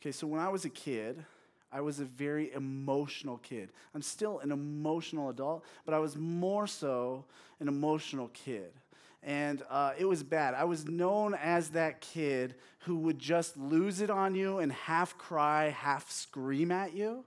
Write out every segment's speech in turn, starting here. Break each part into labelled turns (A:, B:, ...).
A: Okay, so when I was a kid, I was a very emotional kid. I'm still an emotional adult, but I was more so an emotional kid. And uh, it was bad. I was known as that kid who would just lose it on you and half cry, half scream at you.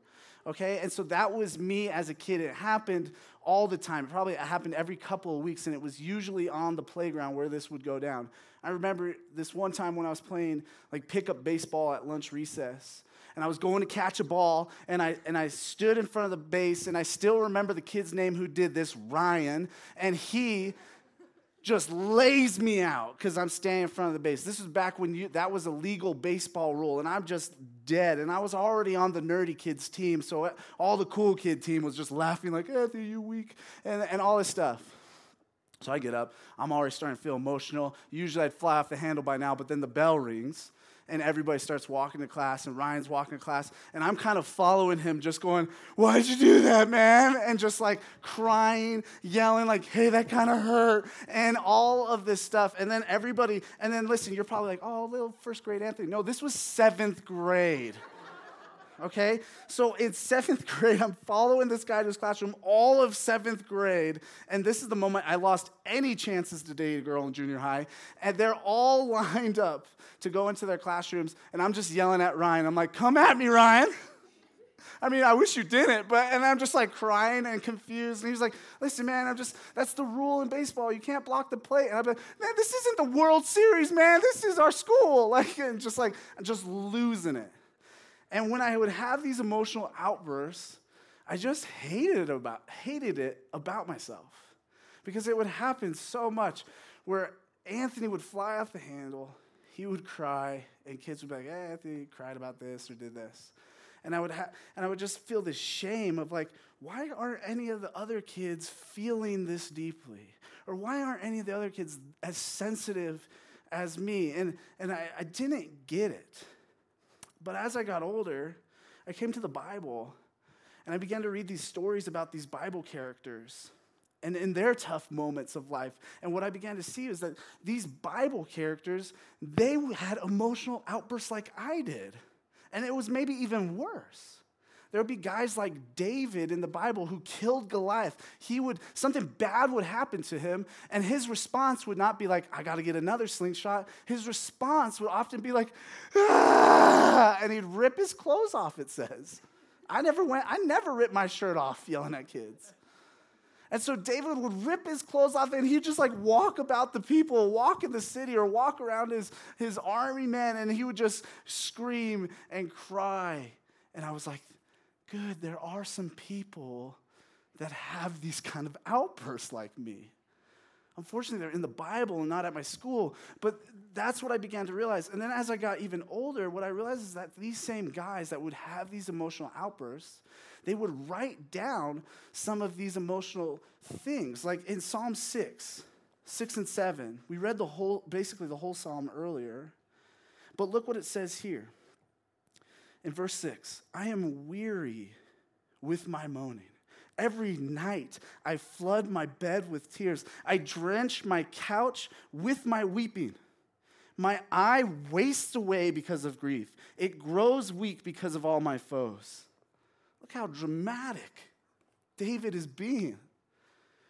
A: Okay, and so that was me as a kid. It happened all the time. It probably happened every couple of weeks, and it was usually on the playground where this would go down. I remember this one time when I was playing like pickup baseball at lunch recess and I was going to catch a ball, and I, and I stood in front of the base, and I still remember the kid's name who did this, Ryan, and he just lays me out because I'm standing in front of the base. This was back when you, that was a legal baseball rule, and I'm just dead. And I was already on the nerdy kids team, so uh, all the cool kid team was just laughing like, Anthony, you weak, and, and all this stuff. So I get up. I'm already starting to feel emotional. Usually I'd fly off the handle by now, but then the bell rings and everybody starts walking to class, and Ryan's walking to class, and I'm kind of following him, just going, Why'd you do that, man? And just like crying, yelling, like, Hey, that kind of hurt, and all of this stuff. And then everybody, and then listen, you're probably like, Oh, little first grade Anthony. No, this was seventh grade okay? So in seventh grade, I'm following this guy to his classroom all of seventh grade, and this is the moment I lost any chances to date a girl in junior high, and they're all lined up to go into their classrooms, and I'm just yelling at Ryan. I'm like, come at me, Ryan. I mean, I wish you didn't, but and I'm just like crying and confused. And he's like, listen, man, I'm just that's the rule in baseball. You can't block the plate. And I'm like, man, this isn't the World Series, man. This is our school. Like, and just like just losing it. And when I would have these emotional outbursts, I just hated about hated it about myself. Because it would happen so much where Anthony would fly off the handle, he would cry, and kids would be like, hey, Anthony cried about this or did this. And I would ha- and I would just feel this shame of like, why aren't any of the other kids feeling this deeply? Or why aren't any of the other kids as sensitive as me? And and I, I didn't get it. But as I got older, I came to the Bible and I began to read these stories about these Bible characters and in their tough moments of life. And what I began to see is that these Bible characters, they had emotional outbursts like I did. And it was maybe even worse. There would be guys like David in the Bible who killed Goliath. He would something bad would happen to him, and his response would not be like, "I got to get another slingshot." His response would often be like, ah! and he'd rip his clothes off. It says, "I never went. I never ripped my shirt off yelling at kids." And so David would rip his clothes off and he'd just like walk about the people, walk in the city, or walk around his, his army men, and he would just scream and cry. And I was like, good, there are some people that have these kind of outbursts like me. Unfortunately, they're in the Bible and not at my school, but that's what I began to realize. And then as I got even older, what I realized is that these same guys that would have these emotional outbursts, they would write down some of these emotional things. Like in Psalm 6, 6 and 7, we read the whole, basically the whole psalm earlier. But look what it says here in verse 6 I am weary with my moaning. Every night I flood my bed with tears. I drench my couch with my weeping. My eye wastes away because of grief. It grows weak because of all my foes. Look how dramatic David is being.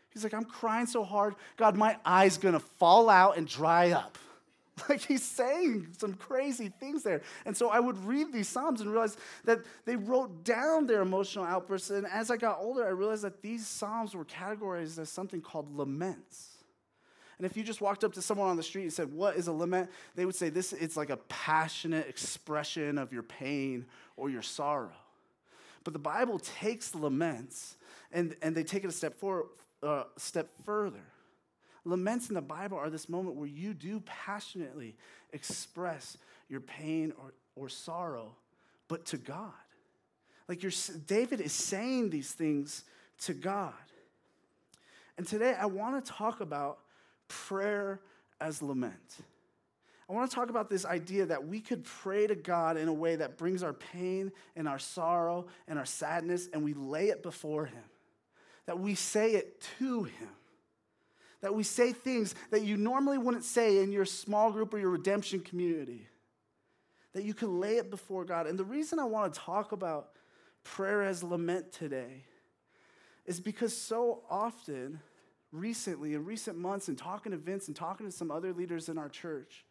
A: He's like, I'm crying so hard, God, my eye's gonna fall out and dry up. Like he's saying some crazy things there. And so I would read these Psalms and realize that they wrote down their emotional outbursts. And as I got older, I realized that these Psalms were categorized as something called laments. And if you just walked up to someone on the street and said, What is a lament? They would say, This it's like a passionate expression of your pain or your sorrow. But the Bible takes laments and, and they take it a step, for, uh, step further. Laments in the Bible are this moment where you do passionately express your pain or, or sorrow, but to God. Like you David is saying these things to God. And today I want to talk about prayer as lament. I want to talk about this idea that we could pray to God in a way that brings our pain and our sorrow and our sadness and we lay it before Him, that we say it to Him that we say things that you normally wouldn't say in your small group or your redemption community. that you can lay it before God. And the reason I want to talk about prayer as lament today is because so often, recently, in recent months, and talking to Vince and talking to some other leaders in our church,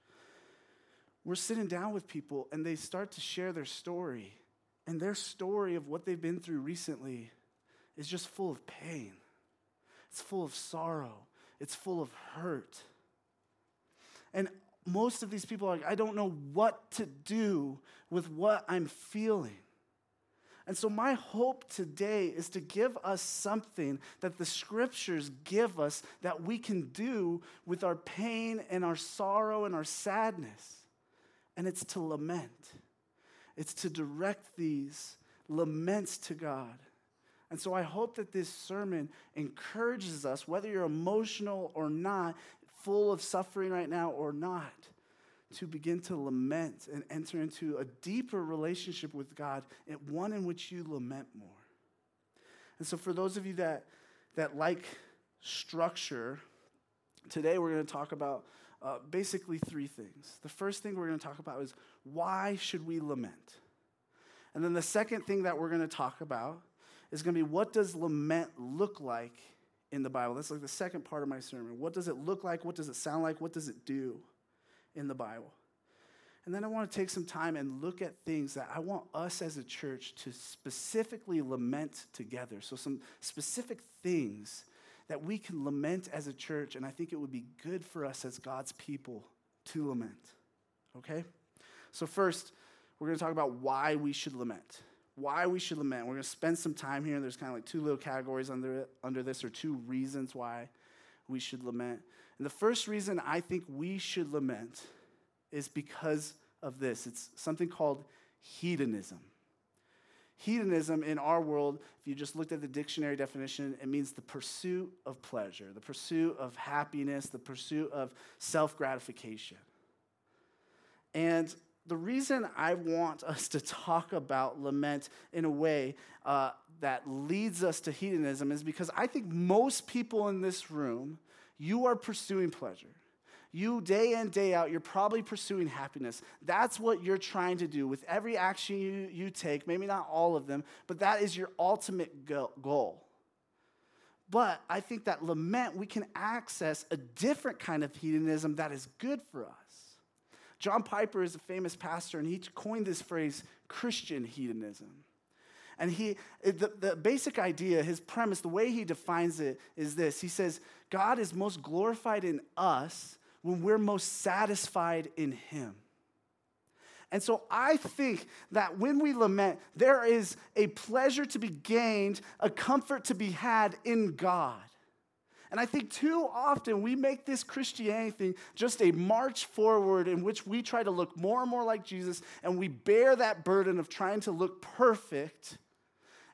A: we're sitting down with people and they start to share their story. And their story of what they've been through recently is just full of pain, it's full of sorrow, it's full of hurt. And most of these people are like, I don't know what to do with what I'm feeling. And so, my hope today is to give us something that the scriptures give us that we can do with our pain and our sorrow and our sadness. And it's to lament, it's to direct these laments to God. And so, I hope that this sermon encourages us, whether you're emotional or not, full of suffering right now or not to begin to lament and enter into a deeper relationship with God, one in which you lament more. And so, for those of you that, that like structure, today we're going to talk about uh, basically three things. The first thing we're going to talk about is why should we lament? And then the second thing that we're going to talk about is going to be what does lament look like in the Bible? That's like the second part of my sermon. What does it look like? What does it sound like? What does it do? in the Bible. And then I want to take some time and look at things that I want us as a church to specifically lament together. So, some specific things that we can lament as a church, and I think it would be good for us as God's people to lament. Okay? So, first, we're going to talk about why we should lament. Why we should lament. We're going to spend some time here, and there's kind of like two little categories under, under this, or two reasons why we should lament. And the first reason I think we should lament is because of this it's something called hedonism. Hedonism in our world, if you just looked at the dictionary definition, it means the pursuit of pleasure, the pursuit of happiness, the pursuit of self gratification. And the reason I want us to talk about lament in a way uh, that leads us to hedonism is because I think most people in this room you are pursuing pleasure. You, day in, day out, you're probably pursuing happiness. That's what you're trying to do with every action you, you take, maybe not all of them, but that is your ultimate goal. But I think that lament, we can access a different kind of hedonism that is good for us. John Piper is a famous pastor, and he coined this phrase Christian hedonism. And he, the, the basic idea, his premise, the way he defines it is this He says, God is most glorified in us when we're most satisfied in him. And so I think that when we lament, there is a pleasure to be gained, a comfort to be had in God. And I think too often we make this Christianity thing just a march forward in which we try to look more and more like Jesus and we bear that burden of trying to look perfect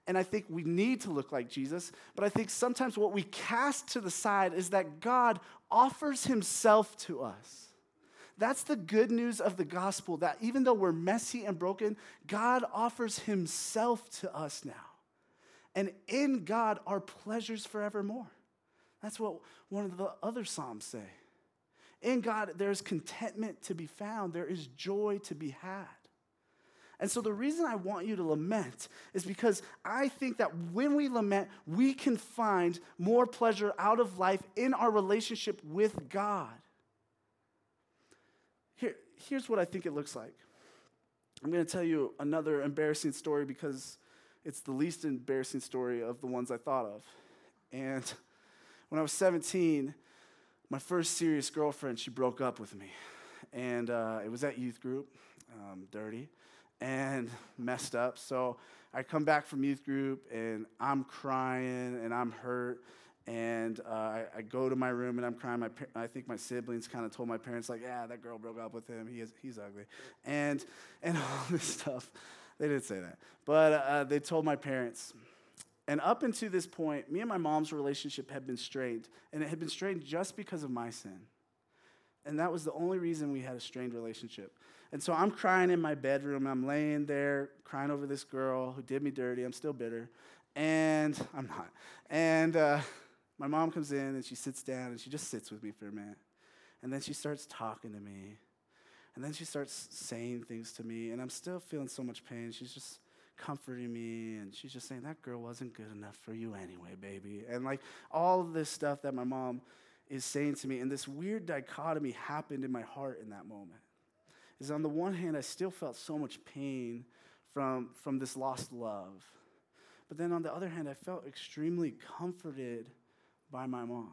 A: and I think we need to look like Jesus. But I think sometimes what we cast to the side is that God offers himself to us. That's the good news of the gospel that even though we're messy and broken, God offers himself to us now. And in God are pleasures forevermore. That's what one of the other Psalms say. In God, there's contentment to be found, there is joy to be had. And so, the reason I want you to lament is because I think that when we lament, we can find more pleasure out of life in our relationship with God. Here, here's what I think it looks like I'm going to tell you another embarrassing story because it's the least embarrassing story of the ones I thought of. And when I was 17, my first serious girlfriend, she broke up with me. And uh, it was at youth group, um, dirty and messed up. So I come back from youth group and I'm crying and I'm hurt. And uh, I, I, go to my room and I'm crying. My, I think my siblings kind of told my parents, like, yeah, that girl broke up with him. He is, he's ugly. And, and all this stuff. They didn't say that. But uh, they told my parents. And up until this point, me and my mom's relationship had been strained. And it had been strained just because of my sin. And that was the only reason we had a strained relationship. And so I'm crying in my bedroom. I'm laying there crying over this girl who did me dirty. I'm still bitter. And I'm not. And uh, my mom comes in and she sits down and she just sits with me for a minute. And then she starts talking to me. And then she starts saying things to me, and I'm still feeling so much pain. She's just comforting me, and she's just saying, That girl wasn't good enough for you anyway, baby. And like all of this stuff that my mom is saying to me, and this weird dichotomy happened in my heart in that moment. Is on the one hand, I still felt so much pain from, from this lost love. But then on the other hand, I felt extremely comforted by my mom.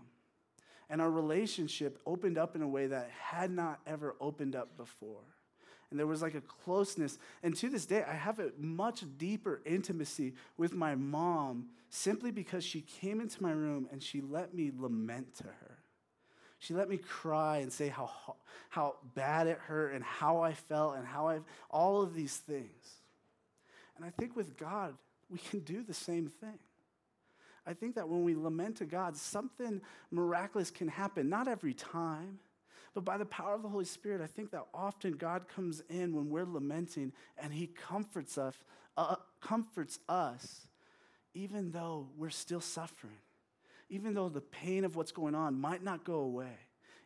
A: And our relationship opened up in a way that had not ever opened up before. And there was like a closeness. And to this day, I have a much deeper intimacy with my mom simply because she came into my room and she let me lament to her. She let me cry and say how, how bad it hurt and how I felt and how I, all of these things. And I think with God, we can do the same thing. I think that when we lament to God, something miraculous can happen. Not every time, but by the power of the Holy Spirit, I think that often God comes in when we're lamenting and He comforts us, uh, comforts us, even though we're still suffering, even though the pain of what's going on might not go away.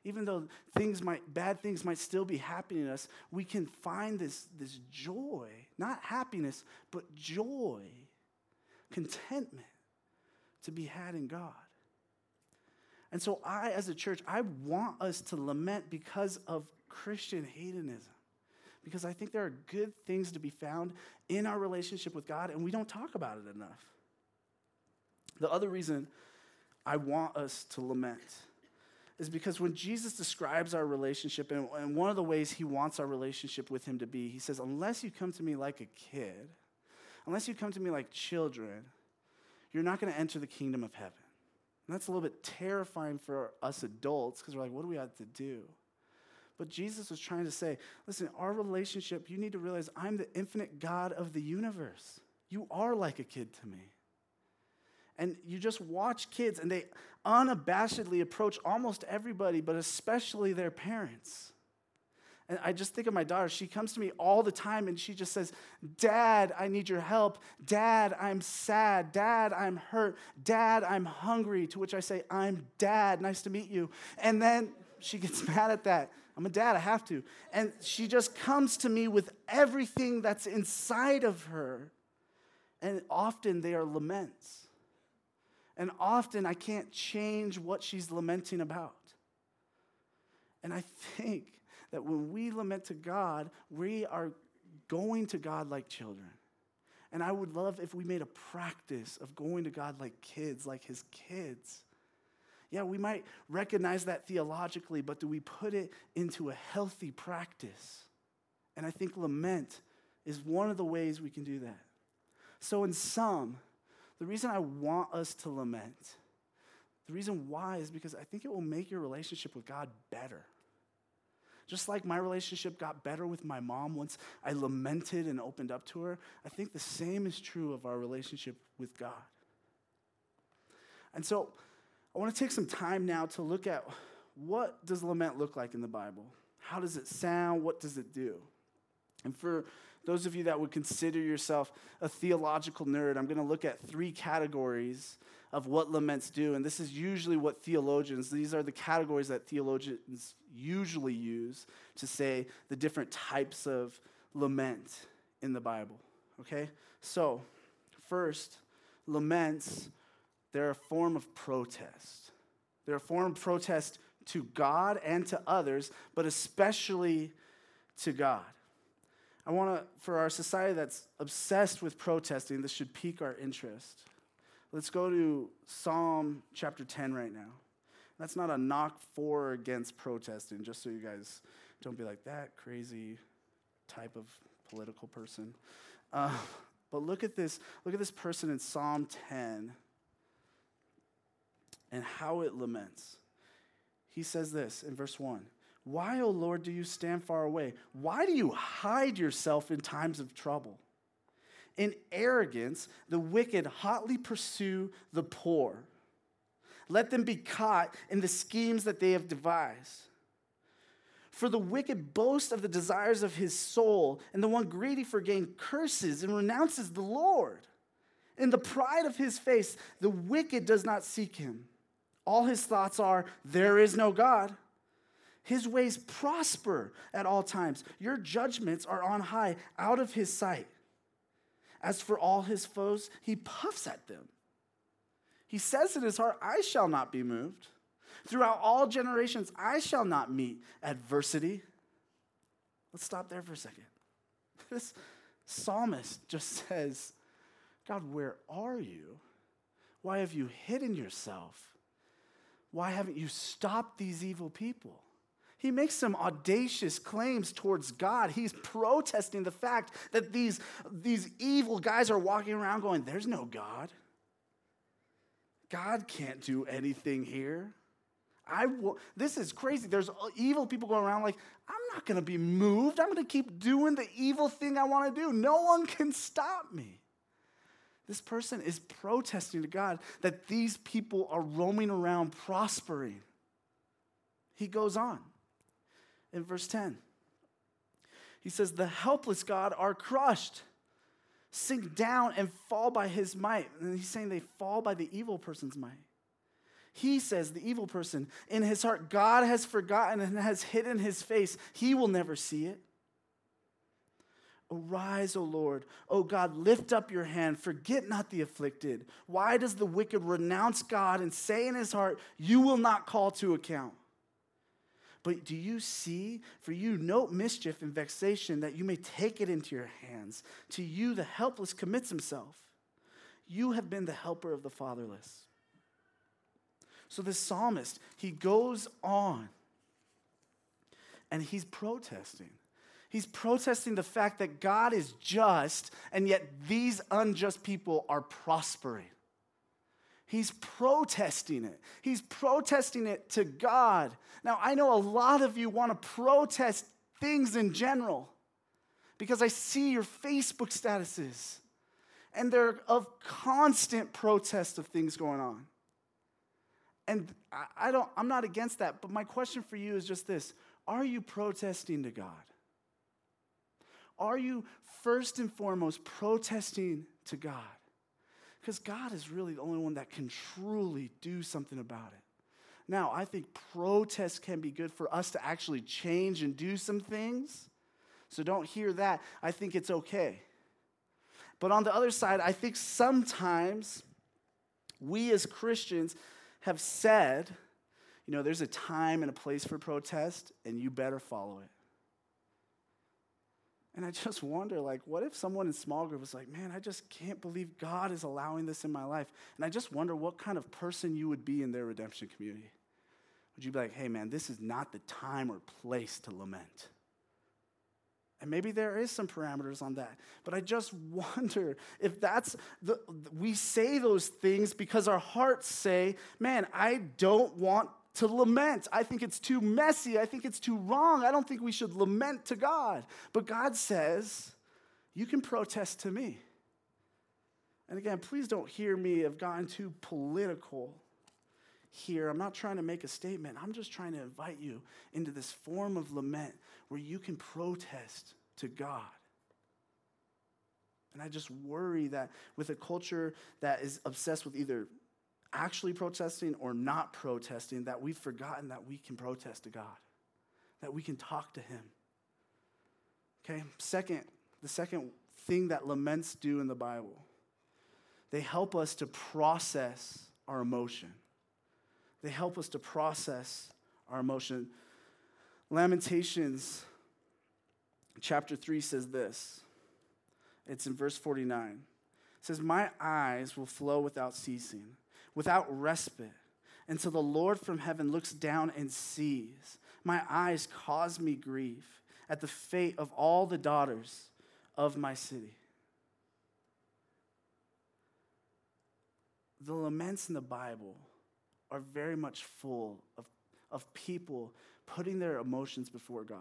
A: Even though things might, bad things might still be happening to us, we can find this, this joy, not happiness, but joy, contentment to be had in God. And so, I, as a church, I want us to lament because of Christian hedonism. Because I think there are good things to be found in our relationship with God, and we don't talk about it enough. The other reason I want us to lament is because when Jesus describes our relationship, and, and one of the ways he wants our relationship with him to be, he says, Unless you come to me like a kid, unless you come to me like children, you're not going to enter the kingdom of heaven. And that's a little bit terrifying for us adults because we're like, what do we have to do? But Jesus was trying to say, listen, our relationship, you need to realize I'm the infinite God of the universe. You are like a kid to me. And you just watch kids, and they unabashedly approach almost everybody, but especially their parents. And I just think of my daughter. She comes to me all the time and she just says, Dad, I need your help. Dad, I'm sad. Dad, I'm hurt. Dad, I'm hungry. To which I say, I'm dad. Nice to meet you. And then she gets mad at that. I'm a dad, I have to. And she just comes to me with everything that's inside of her. And often they are laments. And often I can't change what she's lamenting about. And I think that when we lament to God, we are going to God like children. And I would love if we made a practice of going to God like kids, like his kids. Yeah, we might recognize that theologically, but do we put it into a healthy practice? And I think lament is one of the ways we can do that. So, in sum, the reason I want us to lament, the reason why is because I think it will make your relationship with God better. Just like my relationship got better with my mom once I lamented and opened up to her, I think the same is true of our relationship with God. And so I want to take some time now to look at what does lament look like in the Bible? How does it sound? What does it do? And for those of you that would consider yourself a theological nerd, I'm going to look at three categories of what laments do. And this is usually what theologians, these are the categories that theologians usually use to say the different types of lament in the Bible. Okay? So, first, laments, they're a form of protest. They're a form of protest to God and to others, but especially to God. I want to, for our society that's obsessed with protesting, this should pique our interest. Let's go to Psalm chapter 10 right now. That's not a knock for or against protesting, just so you guys don't be like that crazy type of political person. Uh, but look at this. Look at this person in Psalm 10 and how it laments. He says this in verse 1 Why, O Lord, do you stand far away? Why do you hide yourself in times of trouble? In arrogance, the wicked hotly pursue the poor. Let them be caught in the schemes that they have devised. For the wicked boasts of the desires of his soul, and the one greedy for gain curses and renounces the Lord. In the pride of his face, the wicked does not seek him. All his thoughts are, There is no God. His ways prosper at all times. Your judgments are on high, out of his sight. As for all his foes, he puffs at them. He says in his heart, I shall not be moved. Throughout all generations, I shall not meet adversity. Let's stop there for a second. This psalmist just says, God, where are you? Why have you hidden yourself? Why haven't you stopped these evil people? He makes some audacious claims towards God. He's protesting the fact that these, these evil guys are walking around going, There's no God. God can't do anything here. I this is crazy. There's evil people going around like, I'm not going to be moved. I'm going to keep doing the evil thing I want to do. No one can stop me. This person is protesting to God that these people are roaming around prospering. He goes on in verse 10. He says, The helpless God are crushed, sink down and fall by his might. And he's saying they fall by the evil person's might. He says, the evil person, in his heart, God has forgotten and has hidden his face. He will never see it. Arise, O Lord. O God, lift up your hand. Forget not the afflicted. Why does the wicked renounce God and say in his heart, You will not call to account? But do you see? For you note mischief and vexation, that you may take it into your hands. To you, the helpless commits himself. You have been the helper of the fatherless. So the psalmist, he goes on and he's protesting. He's protesting the fact that God is just, and yet these unjust people are prospering. He's protesting it. He's protesting it to God. Now, I know a lot of you want to protest things in general because I see your Facebook statuses and they're of constant protest of things going on. And I don't, I'm not against that, but my question for you is just this Are you protesting to God? Are you first and foremost protesting to God? Because God is really the only one that can truly do something about it. Now, I think protest can be good for us to actually change and do some things. So don't hear that. I think it's okay. But on the other side, I think sometimes we as Christians have said, you know, there's a time and a place for protest, and you better follow it. And I just wonder, like, what if someone in small group was like, man, I just can't believe God is allowing this in my life? And I just wonder what kind of person you would be in their redemption community. Would you be like, hey, man, this is not the time or place to lament? And maybe there is some parameters on that. But I just wonder if that's the, we say those things because our hearts say, man, I don't want to lament. I think it's too messy. I think it's too wrong. I don't think we should lament to God. But God says, you can protest to me. And again, please don't hear me have gotten too political here. I'm not trying to make a statement. I'm just trying to invite you into this form of lament where you can protest to God. And I just worry that with a culture that is obsessed with either actually protesting or not protesting, that we've forgotten that we can protest to God, that we can talk to Him. Okay, second, the second thing that laments do in the Bible, they help us to process our emotion. They help us to process our emotion. Lamentations chapter 3 says this. It's in verse 49. It says, My eyes will flow without ceasing, without respite, until the Lord from heaven looks down and sees. My eyes cause me grief at the fate of all the daughters of my city. The laments in the Bible are very much full of, of people putting their emotions before God,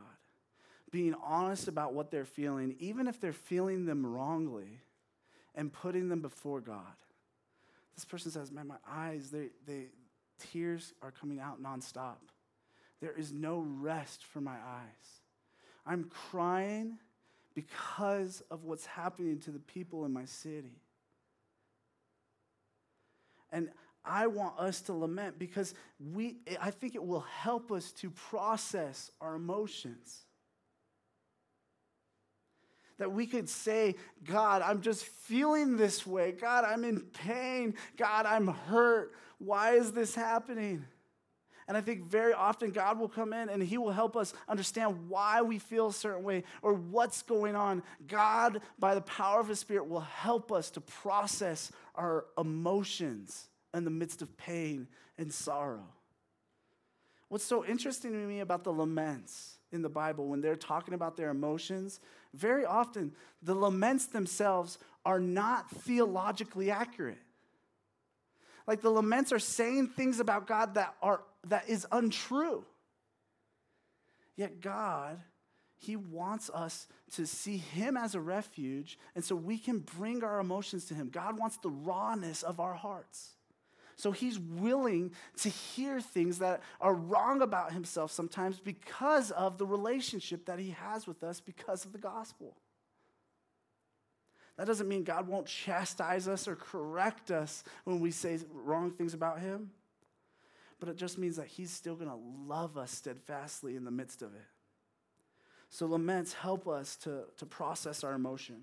A: being honest about what they're feeling, even if they're feeling them wrongly, and putting them before God. This person says, Man, my eyes, they, they, tears are coming out nonstop. There is no rest for my eyes. I'm crying because of what's happening to the people in my city. And I want us to lament because we, I think it will help us to process our emotions. That we could say, God, I'm just feeling this way. God, I'm in pain. God, I'm hurt. Why is this happening? And I think very often God will come in and He will help us understand why we feel a certain way or what's going on. God, by the power of His Spirit, will help us to process our emotions in the midst of pain and sorrow. What's so interesting to me about the laments in the Bible when they're talking about their emotions, very often the laments themselves are not theologically accurate. Like the laments are saying things about God that are that is untrue. Yet God, He wants us to see Him as a refuge, and so we can bring our emotions to Him. God wants the rawness of our hearts. So He's willing to hear things that are wrong about Himself sometimes because of the relationship that He has with us because of the gospel. That doesn't mean God won't chastise us or correct us when we say wrong things about Him but it just means that He's still going to love us steadfastly in the midst of it. So laments help us to, to process our emotion.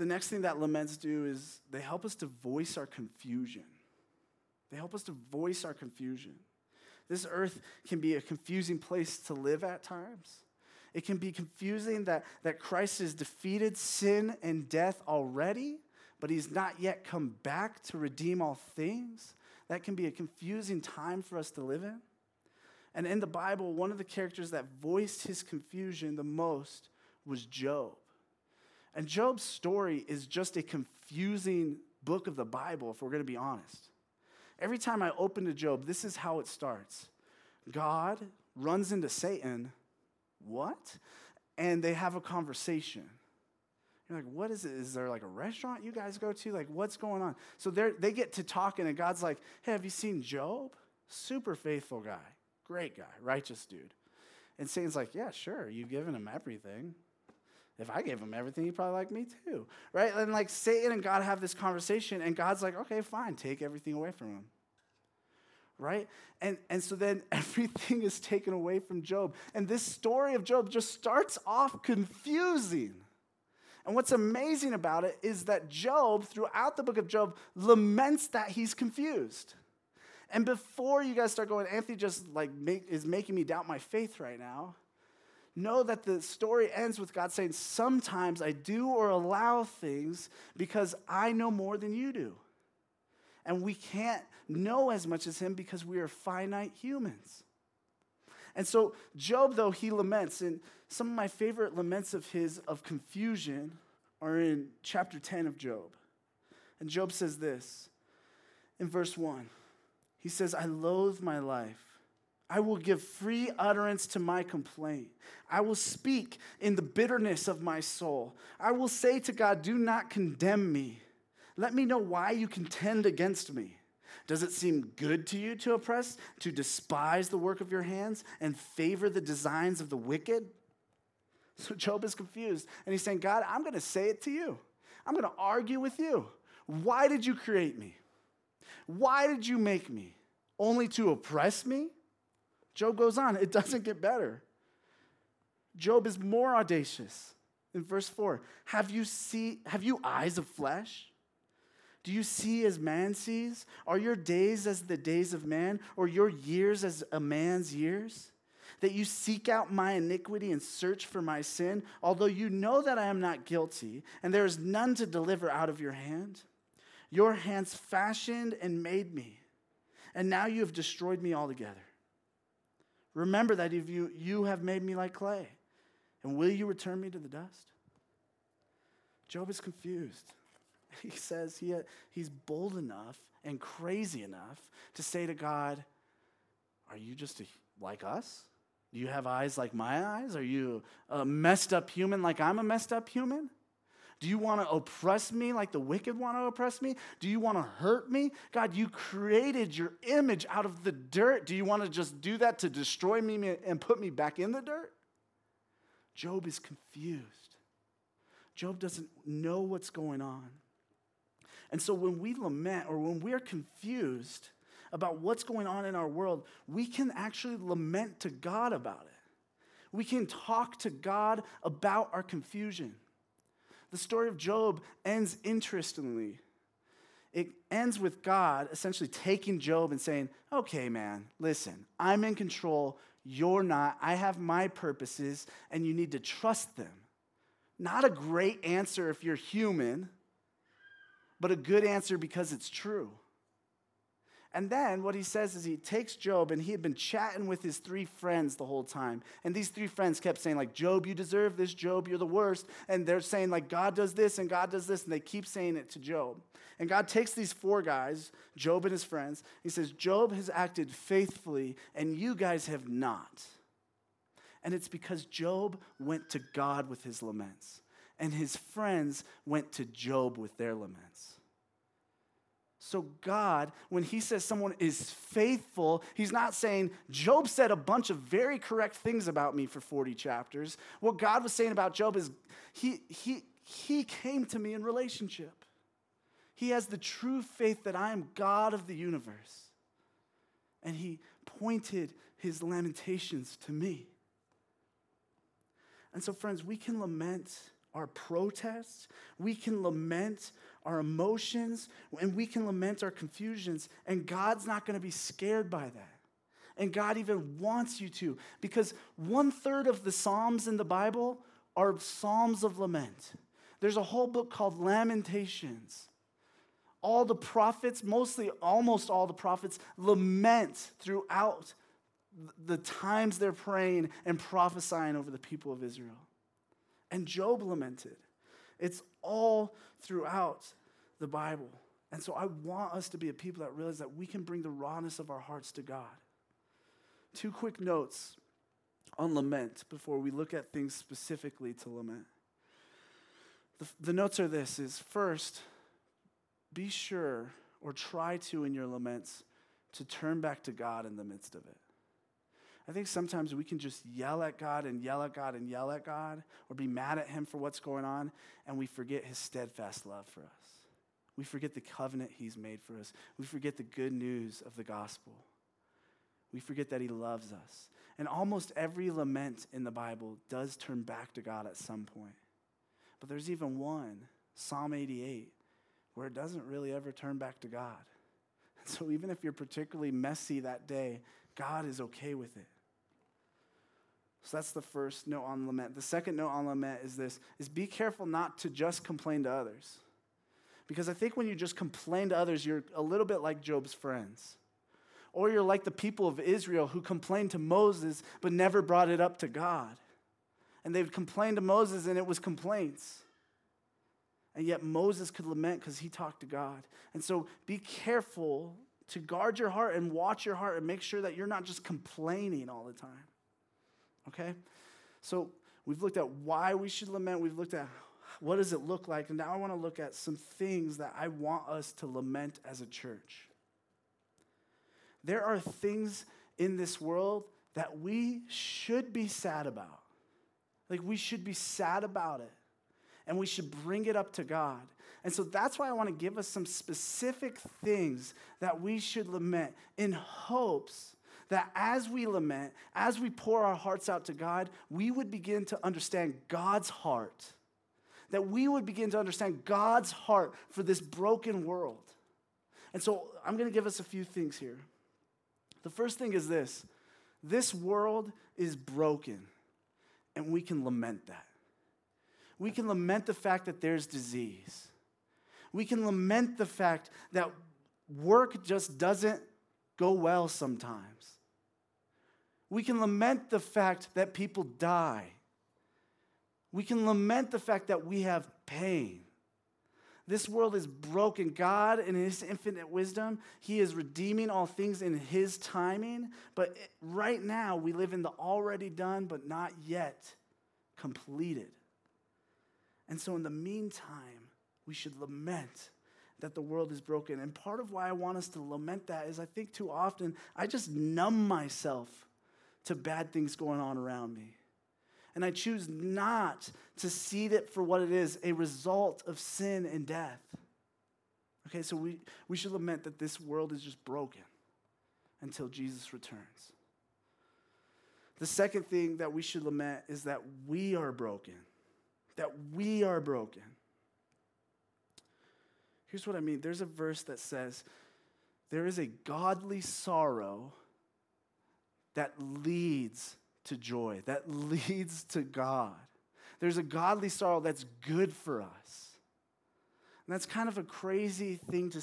A: The next thing that laments do is they help us to voice our confusion. They help us to voice our confusion. This earth can be a confusing place to live at times. It can be confusing that, that Christ has defeated sin and death already, but he's not yet come back to redeem all things that can be a confusing time for us to live in. And in the Bible, one of the characters that voiced his confusion the most was Job. And Job's story is just a confusing book of the Bible, if we're going to be honest. Every time I open to Job, this is how it starts God runs into Satan. What? And they have a conversation. You're like, what is it? Is there like a restaurant you guys go to? Like, what's going on? So they get to talking, and God's like, hey, have you seen Job? Super faithful guy, great guy, righteous dude. And Satan's like, yeah, sure, you've given him everything. If I gave him everything, he'd probably like me too, right? And like Satan and God have this conversation, and God's like, okay, fine, take everything away from him right? And, and so then everything is taken away from Job. And this story of Job just starts off confusing. And what's amazing about it is that Job, throughout the book of Job, laments that he's confused. And before you guys start going, Anthony just like make, is making me doubt my faith right now. Know that the story ends with God saying, Sometimes I do or allow things because I know more than you do. And we can't know as much as Him because we are finite humans. And so, Job, though, he laments, and some of my favorite laments of his of confusion are in chapter 10 of Job. And Job says this in verse 1. He says, I loathe my life. I will give free utterance to my complaint. I will speak in the bitterness of my soul. I will say to God, Do not condemn me. Let me know why you contend against me. Does it seem good to you to oppress, to despise the work of your hands, and favor the designs of the wicked? So Job is confused, and he's saying, God, I'm going to say it to you. I'm going to argue with you. Why did you create me? Why did you make me? Only to oppress me? Job goes on, it doesn't get better. Job is more audacious. In verse 4, have you see have you eyes of flesh? Do you see as man sees? Are your days as the days of man, or your years as a man's years? That you seek out my iniquity and search for my sin, although you know that I am not guilty, and there is none to deliver out of your hand? Your hands fashioned and made me, and now you have destroyed me altogether. Remember that if you, you have made me like clay, and will you return me to the dust? Job is confused. he says he, he's bold enough and crazy enough to say to God, Are you just a, like us? Do you have eyes like my eyes? Are you a messed up human like I'm a messed up human? Do you want to oppress me like the wicked want to oppress me? Do you want to hurt me? God, you created your image out of the dirt. Do you want to just do that to destroy me and put me back in the dirt? Job is confused. Job doesn't know what's going on. And so when we lament or when we're confused about what's going on in our world, we can actually lament to God about it. We can talk to God about our confusion. The story of Job ends interestingly. It ends with God essentially taking Job and saying, Okay, man, listen, I'm in control. You're not. I have my purposes, and you need to trust them. Not a great answer if you're human, but a good answer because it's true. And then what he says is he takes Job and he had been chatting with his three friends the whole time. And these three friends kept saying, like, Job, you deserve this. Job, you're the worst. And they're saying, like, God does this and God does this. And they keep saying it to Job. And God takes these four guys, Job and his friends. He says, Job has acted faithfully and you guys have not. And it's because Job went to God with his laments. And his friends went to Job with their laments. So, God, when He says someone is faithful, He's not saying, Job said a bunch of very correct things about me for 40 chapters. What God was saying about Job is, He, he, he came to me in relationship. He has the true faith that I am God of the universe. And He pointed His lamentations to me. And so, friends, we can lament our protests, we can lament our emotions, and we can lament our confusions, and God's not going to be scared by that. And God even wants you to, because one third of the Psalms in the Bible are Psalms of lament. There's a whole book called Lamentations. All the prophets, mostly almost all the prophets, lament throughout the times they're praying and prophesying over the people of Israel. And Job lamented. It's all throughout the Bible. And so I want us to be a people that realize that we can bring the rawness of our hearts to God. Two quick notes on lament before we look at things specifically to lament. The, the notes are this is first, be sure or try to in your laments to turn back to God in the midst of it. I think sometimes we can just yell at God and yell at God and yell at God or be mad at Him for what's going on, and we forget His steadfast love for us. We forget the covenant He's made for us. We forget the good news of the gospel. We forget that He loves us. And almost every lament in the Bible does turn back to God at some point. But there's even one, Psalm 88, where it doesn't really ever turn back to God. So even if you're particularly messy that day, God is okay with it. So that's the first note on lament. The second note on lament is this is be careful not to just complain to others. Because I think when you just complain to others, you're a little bit like Job's friends. Or you're like the people of Israel who complained to Moses but never brought it up to God. And they would complain to Moses and it was complaints. And yet Moses could lament because he talked to God. And so be careful to guard your heart and watch your heart and make sure that you're not just complaining all the time. Okay? So we've looked at why we should lament, we've looked at what does it look like, and now I want to look at some things that I want us to lament as a church. There are things in this world that we should be sad about. Like we should be sad about it. And we should bring it up to God. And so that's why I want to give us some specific things that we should lament in hopes that as we lament, as we pour our hearts out to God, we would begin to understand God's heart. That we would begin to understand God's heart for this broken world. And so I'm going to give us a few things here. The first thing is this this world is broken, and we can lament that. We can lament the fact that there's disease. We can lament the fact that work just doesn't go well sometimes. We can lament the fact that people die. We can lament the fact that we have pain. This world is broken. God, in His infinite wisdom, He is redeeming all things in His timing. But right now, we live in the already done, but not yet completed. And so, in the meantime, we should lament that the world is broken. And part of why I want us to lament that is I think too often I just numb myself to bad things going on around me. And I choose not to see it for what it is a result of sin and death. Okay, so we, we should lament that this world is just broken until Jesus returns. The second thing that we should lament is that we are broken. That we are broken. Here's what I mean there's a verse that says, There is a godly sorrow that leads to joy, that leads to God. There's a godly sorrow that's good for us. And that's kind of a crazy thing to,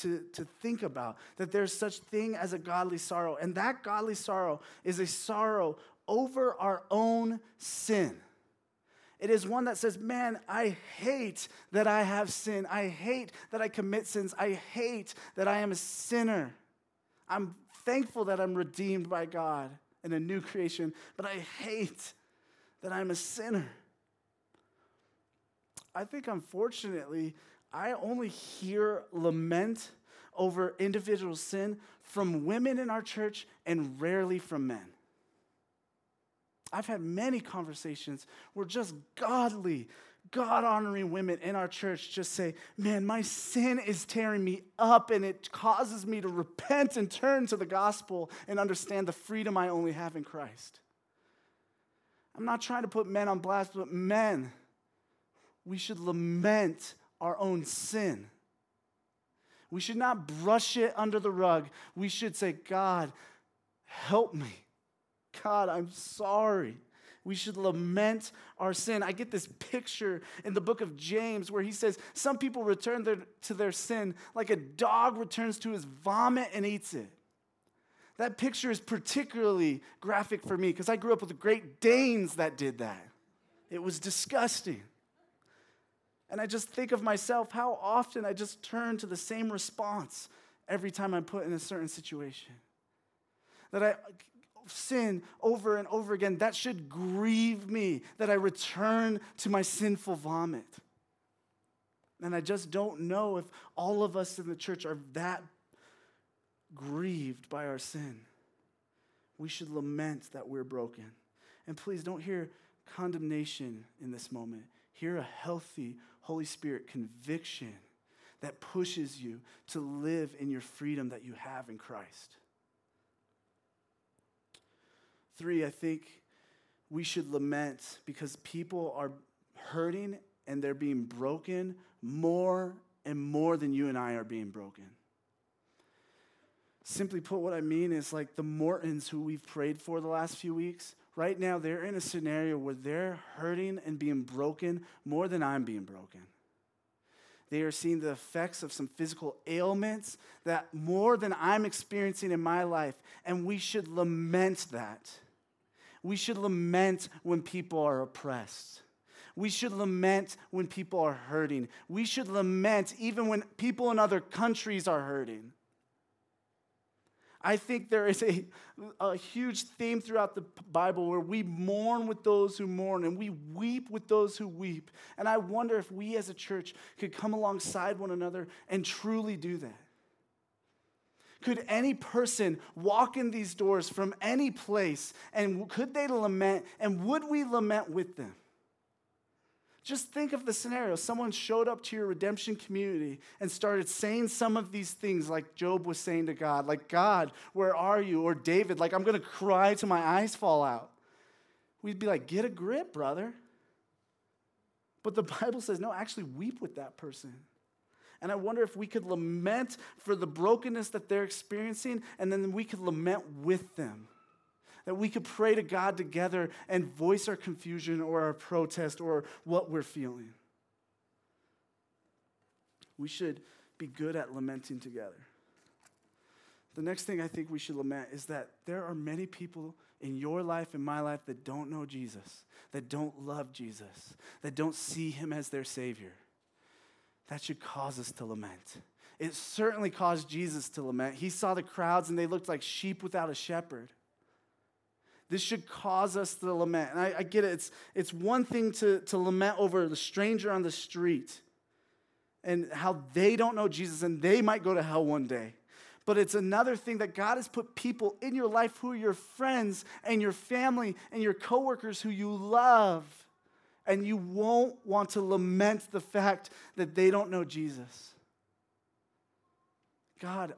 A: to, to think about, that there's such thing as a godly sorrow. And that godly sorrow is a sorrow over our own sin. It is one that says, Man, I hate that I have sin. I hate that I commit sins. I hate that I am a sinner. I'm thankful that I'm redeemed by God and a new creation, but I hate that I'm a sinner. I think, unfortunately, I only hear lament over individual sin from women in our church and rarely from men. I've had many conversations where just godly, God honoring women in our church just say, Man, my sin is tearing me up and it causes me to repent and turn to the gospel and understand the freedom I only have in Christ. I'm not trying to put men on blast, but men, we should lament our own sin. We should not brush it under the rug. We should say, God, help me. God, I'm sorry. We should lament our sin. I get this picture in the book of James where he says, Some people return their, to their sin like a dog returns to his vomit and eats it. That picture is particularly graphic for me because I grew up with the Great Danes that did that. It was disgusting. And I just think of myself how often I just turn to the same response every time I'm put in a certain situation. That I sin over and over again, that should grieve me, that I return to my sinful vomit. And I just don't know if all of us in the church are that grieved by our sin. We should lament that we're broken. And please don't hear condemnation in this moment. Hear a healthy, Holy Spirit conviction that pushes you to live in your freedom that you have in Christ. Three, I think we should lament because people are hurting and they're being broken more and more than you and I are being broken. Simply put, what I mean is like the Mortons who we've prayed for the last few weeks, right now they're in a scenario where they're hurting and being broken more than I'm being broken. They are seeing the effects of some physical ailments that more than I'm experiencing in my life, and we should lament that. We should lament when people are oppressed. We should lament when people are hurting. We should lament even when people in other countries are hurting. I think there is a, a huge theme throughout the Bible where we mourn with those who mourn and we weep with those who weep. And I wonder if we as a church could come alongside one another and truly do that. Could any person walk in these doors from any place and could they lament and would we lament with them? Just think of the scenario. Someone showed up to your redemption community and started saying some of these things, like Job was saying to God, like, God, where are you? Or David, like, I'm going to cry till my eyes fall out. We'd be like, get a grip, brother. But the Bible says, no, actually weep with that person. And I wonder if we could lament for the brokenness that they're experiencing, and then we could lament with them that we could pray to God together and voice our confusion or our protest or what we're feeling. We should be good at lamenting together. The next thing I think we should lament is that there are many people in your life and my life that don't know Jesus, that don't love Jesus, that don't see him as their Savior. That should cause us to lament. It certainly caused Jesus to lament. He saw the crowds and they looked like sheep without a shepherd. This should cause us to lament. And I, I get it. It's, it's one thing to, to lament over the stranger on the street and how they don't know Jesus and they might go to hell one day. But it's another thing that God has put people in your life who are your friends and your family and your coworkers who you love. And you won't want to lament the fact that they don't know Jesus. God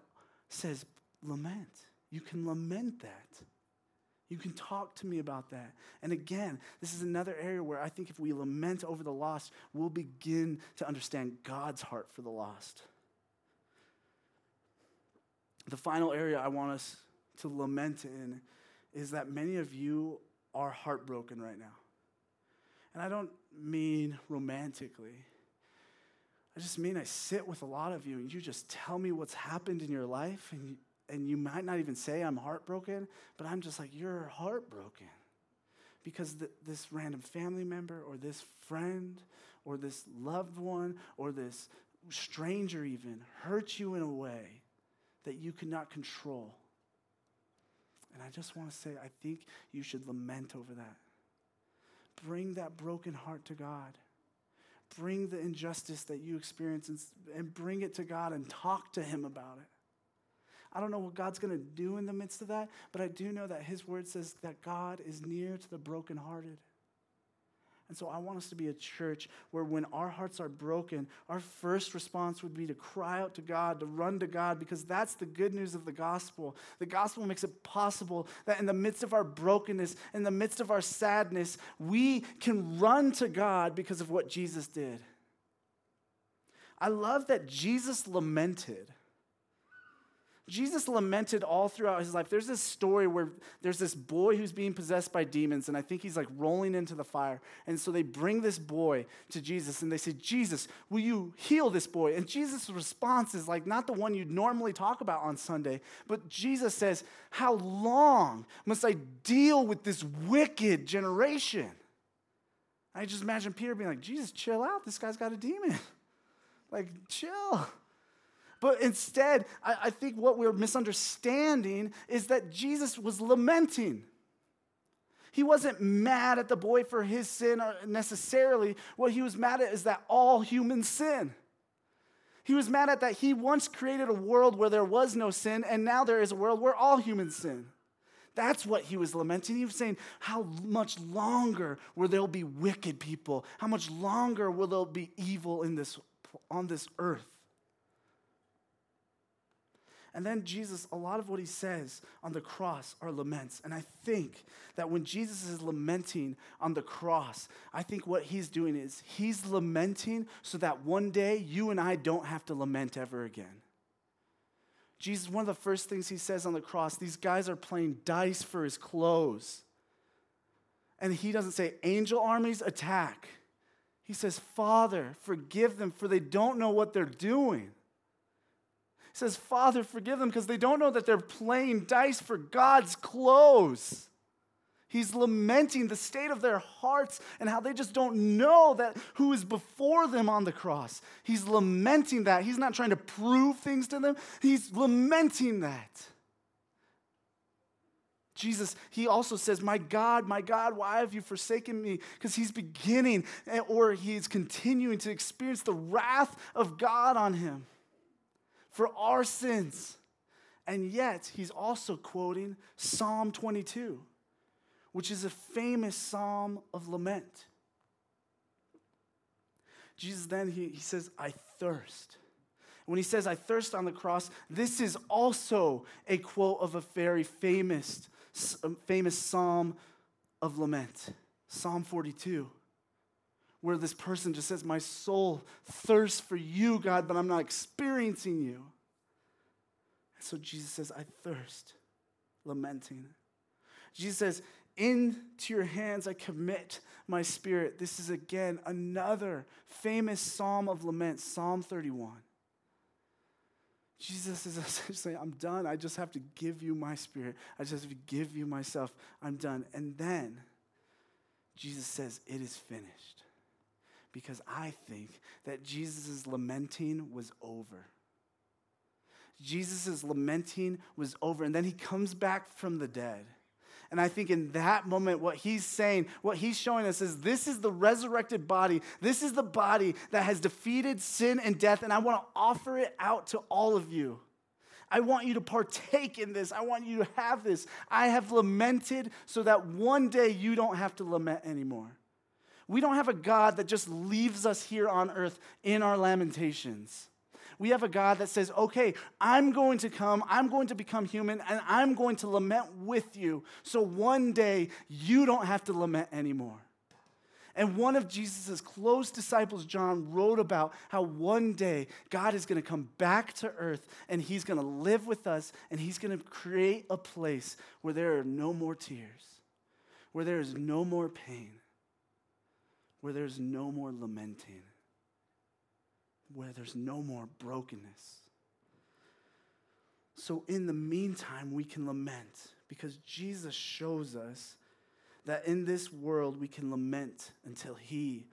A: says, lament. You can lament that. You can talk to me about that. And again, this is another area where I think if we lament over the lost, we'll begin to understand God's heart for the lost. The final area I want us to lament in is that many of you are heartbroken right now. And I don't mean romantically. I just mean I sit with a lot of you and you just tell me what's happened in your life and and you might not even say I'm heartbroken, but I'm just like, you're heartbroken. Because th- this random family member or this friend or this loved one or this stranger even hurt you in a way that you could not control. And I just want to say, I think you should lament over that. Bring that broken heart to God. Bring the injustice that you experience and, and bring it to God and talk to Him about it. I don't know what God's going to do in the midst of that, but I do know that His word says that God is near to the brokenhearted. And so I want us to be a church where when our hearts are broken, our first response would be to cry out to God, to run to God, because that's the good news of the gospel. The gospel makes it possible that in the midst of our brokenness, in the midst of our sadness, we can run to God because of what Jesus did. I love that Jesus lamented. Jesus lamented all throughout his life. There's this story where there's this boy who's being possessed by demons, and I think he's like rolling into the fire. And so they bring this boy to Jesus and they say, Jesus, will you heal this boy? And Jesus' response is like not the one you'd normally talk about on Sunday, but Jesus says, How long must I deal with this wicked generation? I just imagine Peter being like, Jesus, chill out. This guy's got a demon. like, chill. But instead, I, I think what we're misunderstanding is that Jesus was lamenting. He wasn't mad at the boy for his sin necessarily. What he was mad at is that all humans sin. He was mad at that he once created a world where there was no sin, and now there is a world where all humans sin. That's what he was lamenting. He was saying, How much longer will there be wicked people? How much longer will there be evil in this, on this earth? And then Jesus, a lot of what he says on the cross are laments. And I think that when Jesus is lamenting on the cross, I think what he's doing is he's lamenting so that one day you and I don't have to lament ever again. Jesus, one of the first things he says on the cross, these guys are playing dice for his clothes. And he doesn't say, angel armies attack. He says, Father, forgive them, for they don't know what they're doing says, Father, forgive them because they don't know that they're playing dice for God's clothes. He's lamenting the state of their hearts and how they just don't know that who is before them on the cross. He's lamenting that. He's not trying to prove things to them, he's lamenting that. Jesus, he also says, My God, my God, why have you forsaken me? Because he's beginning eh, or he's continuing to experience the wrath of God on him for our sins. And yet, he's also quoting Psalm 22, which is a famous psalm of lament. Jesus then, he, he says, I thirst. When he says, I thirst on the cross, this is also a quote of a very famous, famous psalm of lament, Psalm 42 where this person just says, My soul thirsts for you, God, but I'm not experiencing you. And so Jesus says, I thirst, lamenting. Jesus says, Into your hands I commit my spirit. This is again another famous psalm of lament, Psalm 31. Jesus is essentially, saying, I'm done. I just have to give you my spirit. I just have to give you myself. I'm done. And then Jesus says, It is finished because I think that Jesus' lamenting was over. Jesus' lamenting was over, and then he comes back from the dead. And I think in that moment, what he's saying, what he's showing us is this is the resurrected body. This is the body that has defeated sin and death, and I want to offer it out to all of you. I want you to partake in this. I want you to have this. I have lamented so that one day you don't have to lament anymore. We don't have a God that just leaves us here on earth in our lamentations. We have a God that says, okay, I'm going to come, I'm going to become human, and I'm going to lament with you. So one day you don't have to lament anymore. And one of Jesus' close disciples, John, wrote about how one day God is going to come back to earth and he's going to live with us and he's going to create a place where there are no more tears, where there is no more pain, where there's no more lamenting, where there's no more brokenness. So, in the meantime, we can lament because Jesus shows us that in this world we can lament until He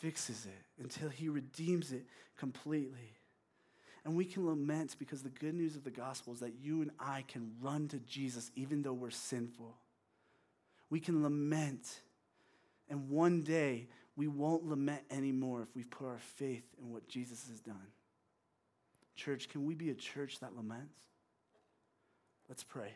A: fixes it, until He redeems it completely. And we can lament because the good news of the gospel is that you and I can run to Jesus even though we're sinful. We can lament, and one day we won't lament anymore if we put our faith in what Jesus has done. Church, can we be a church that laments? Let's pray.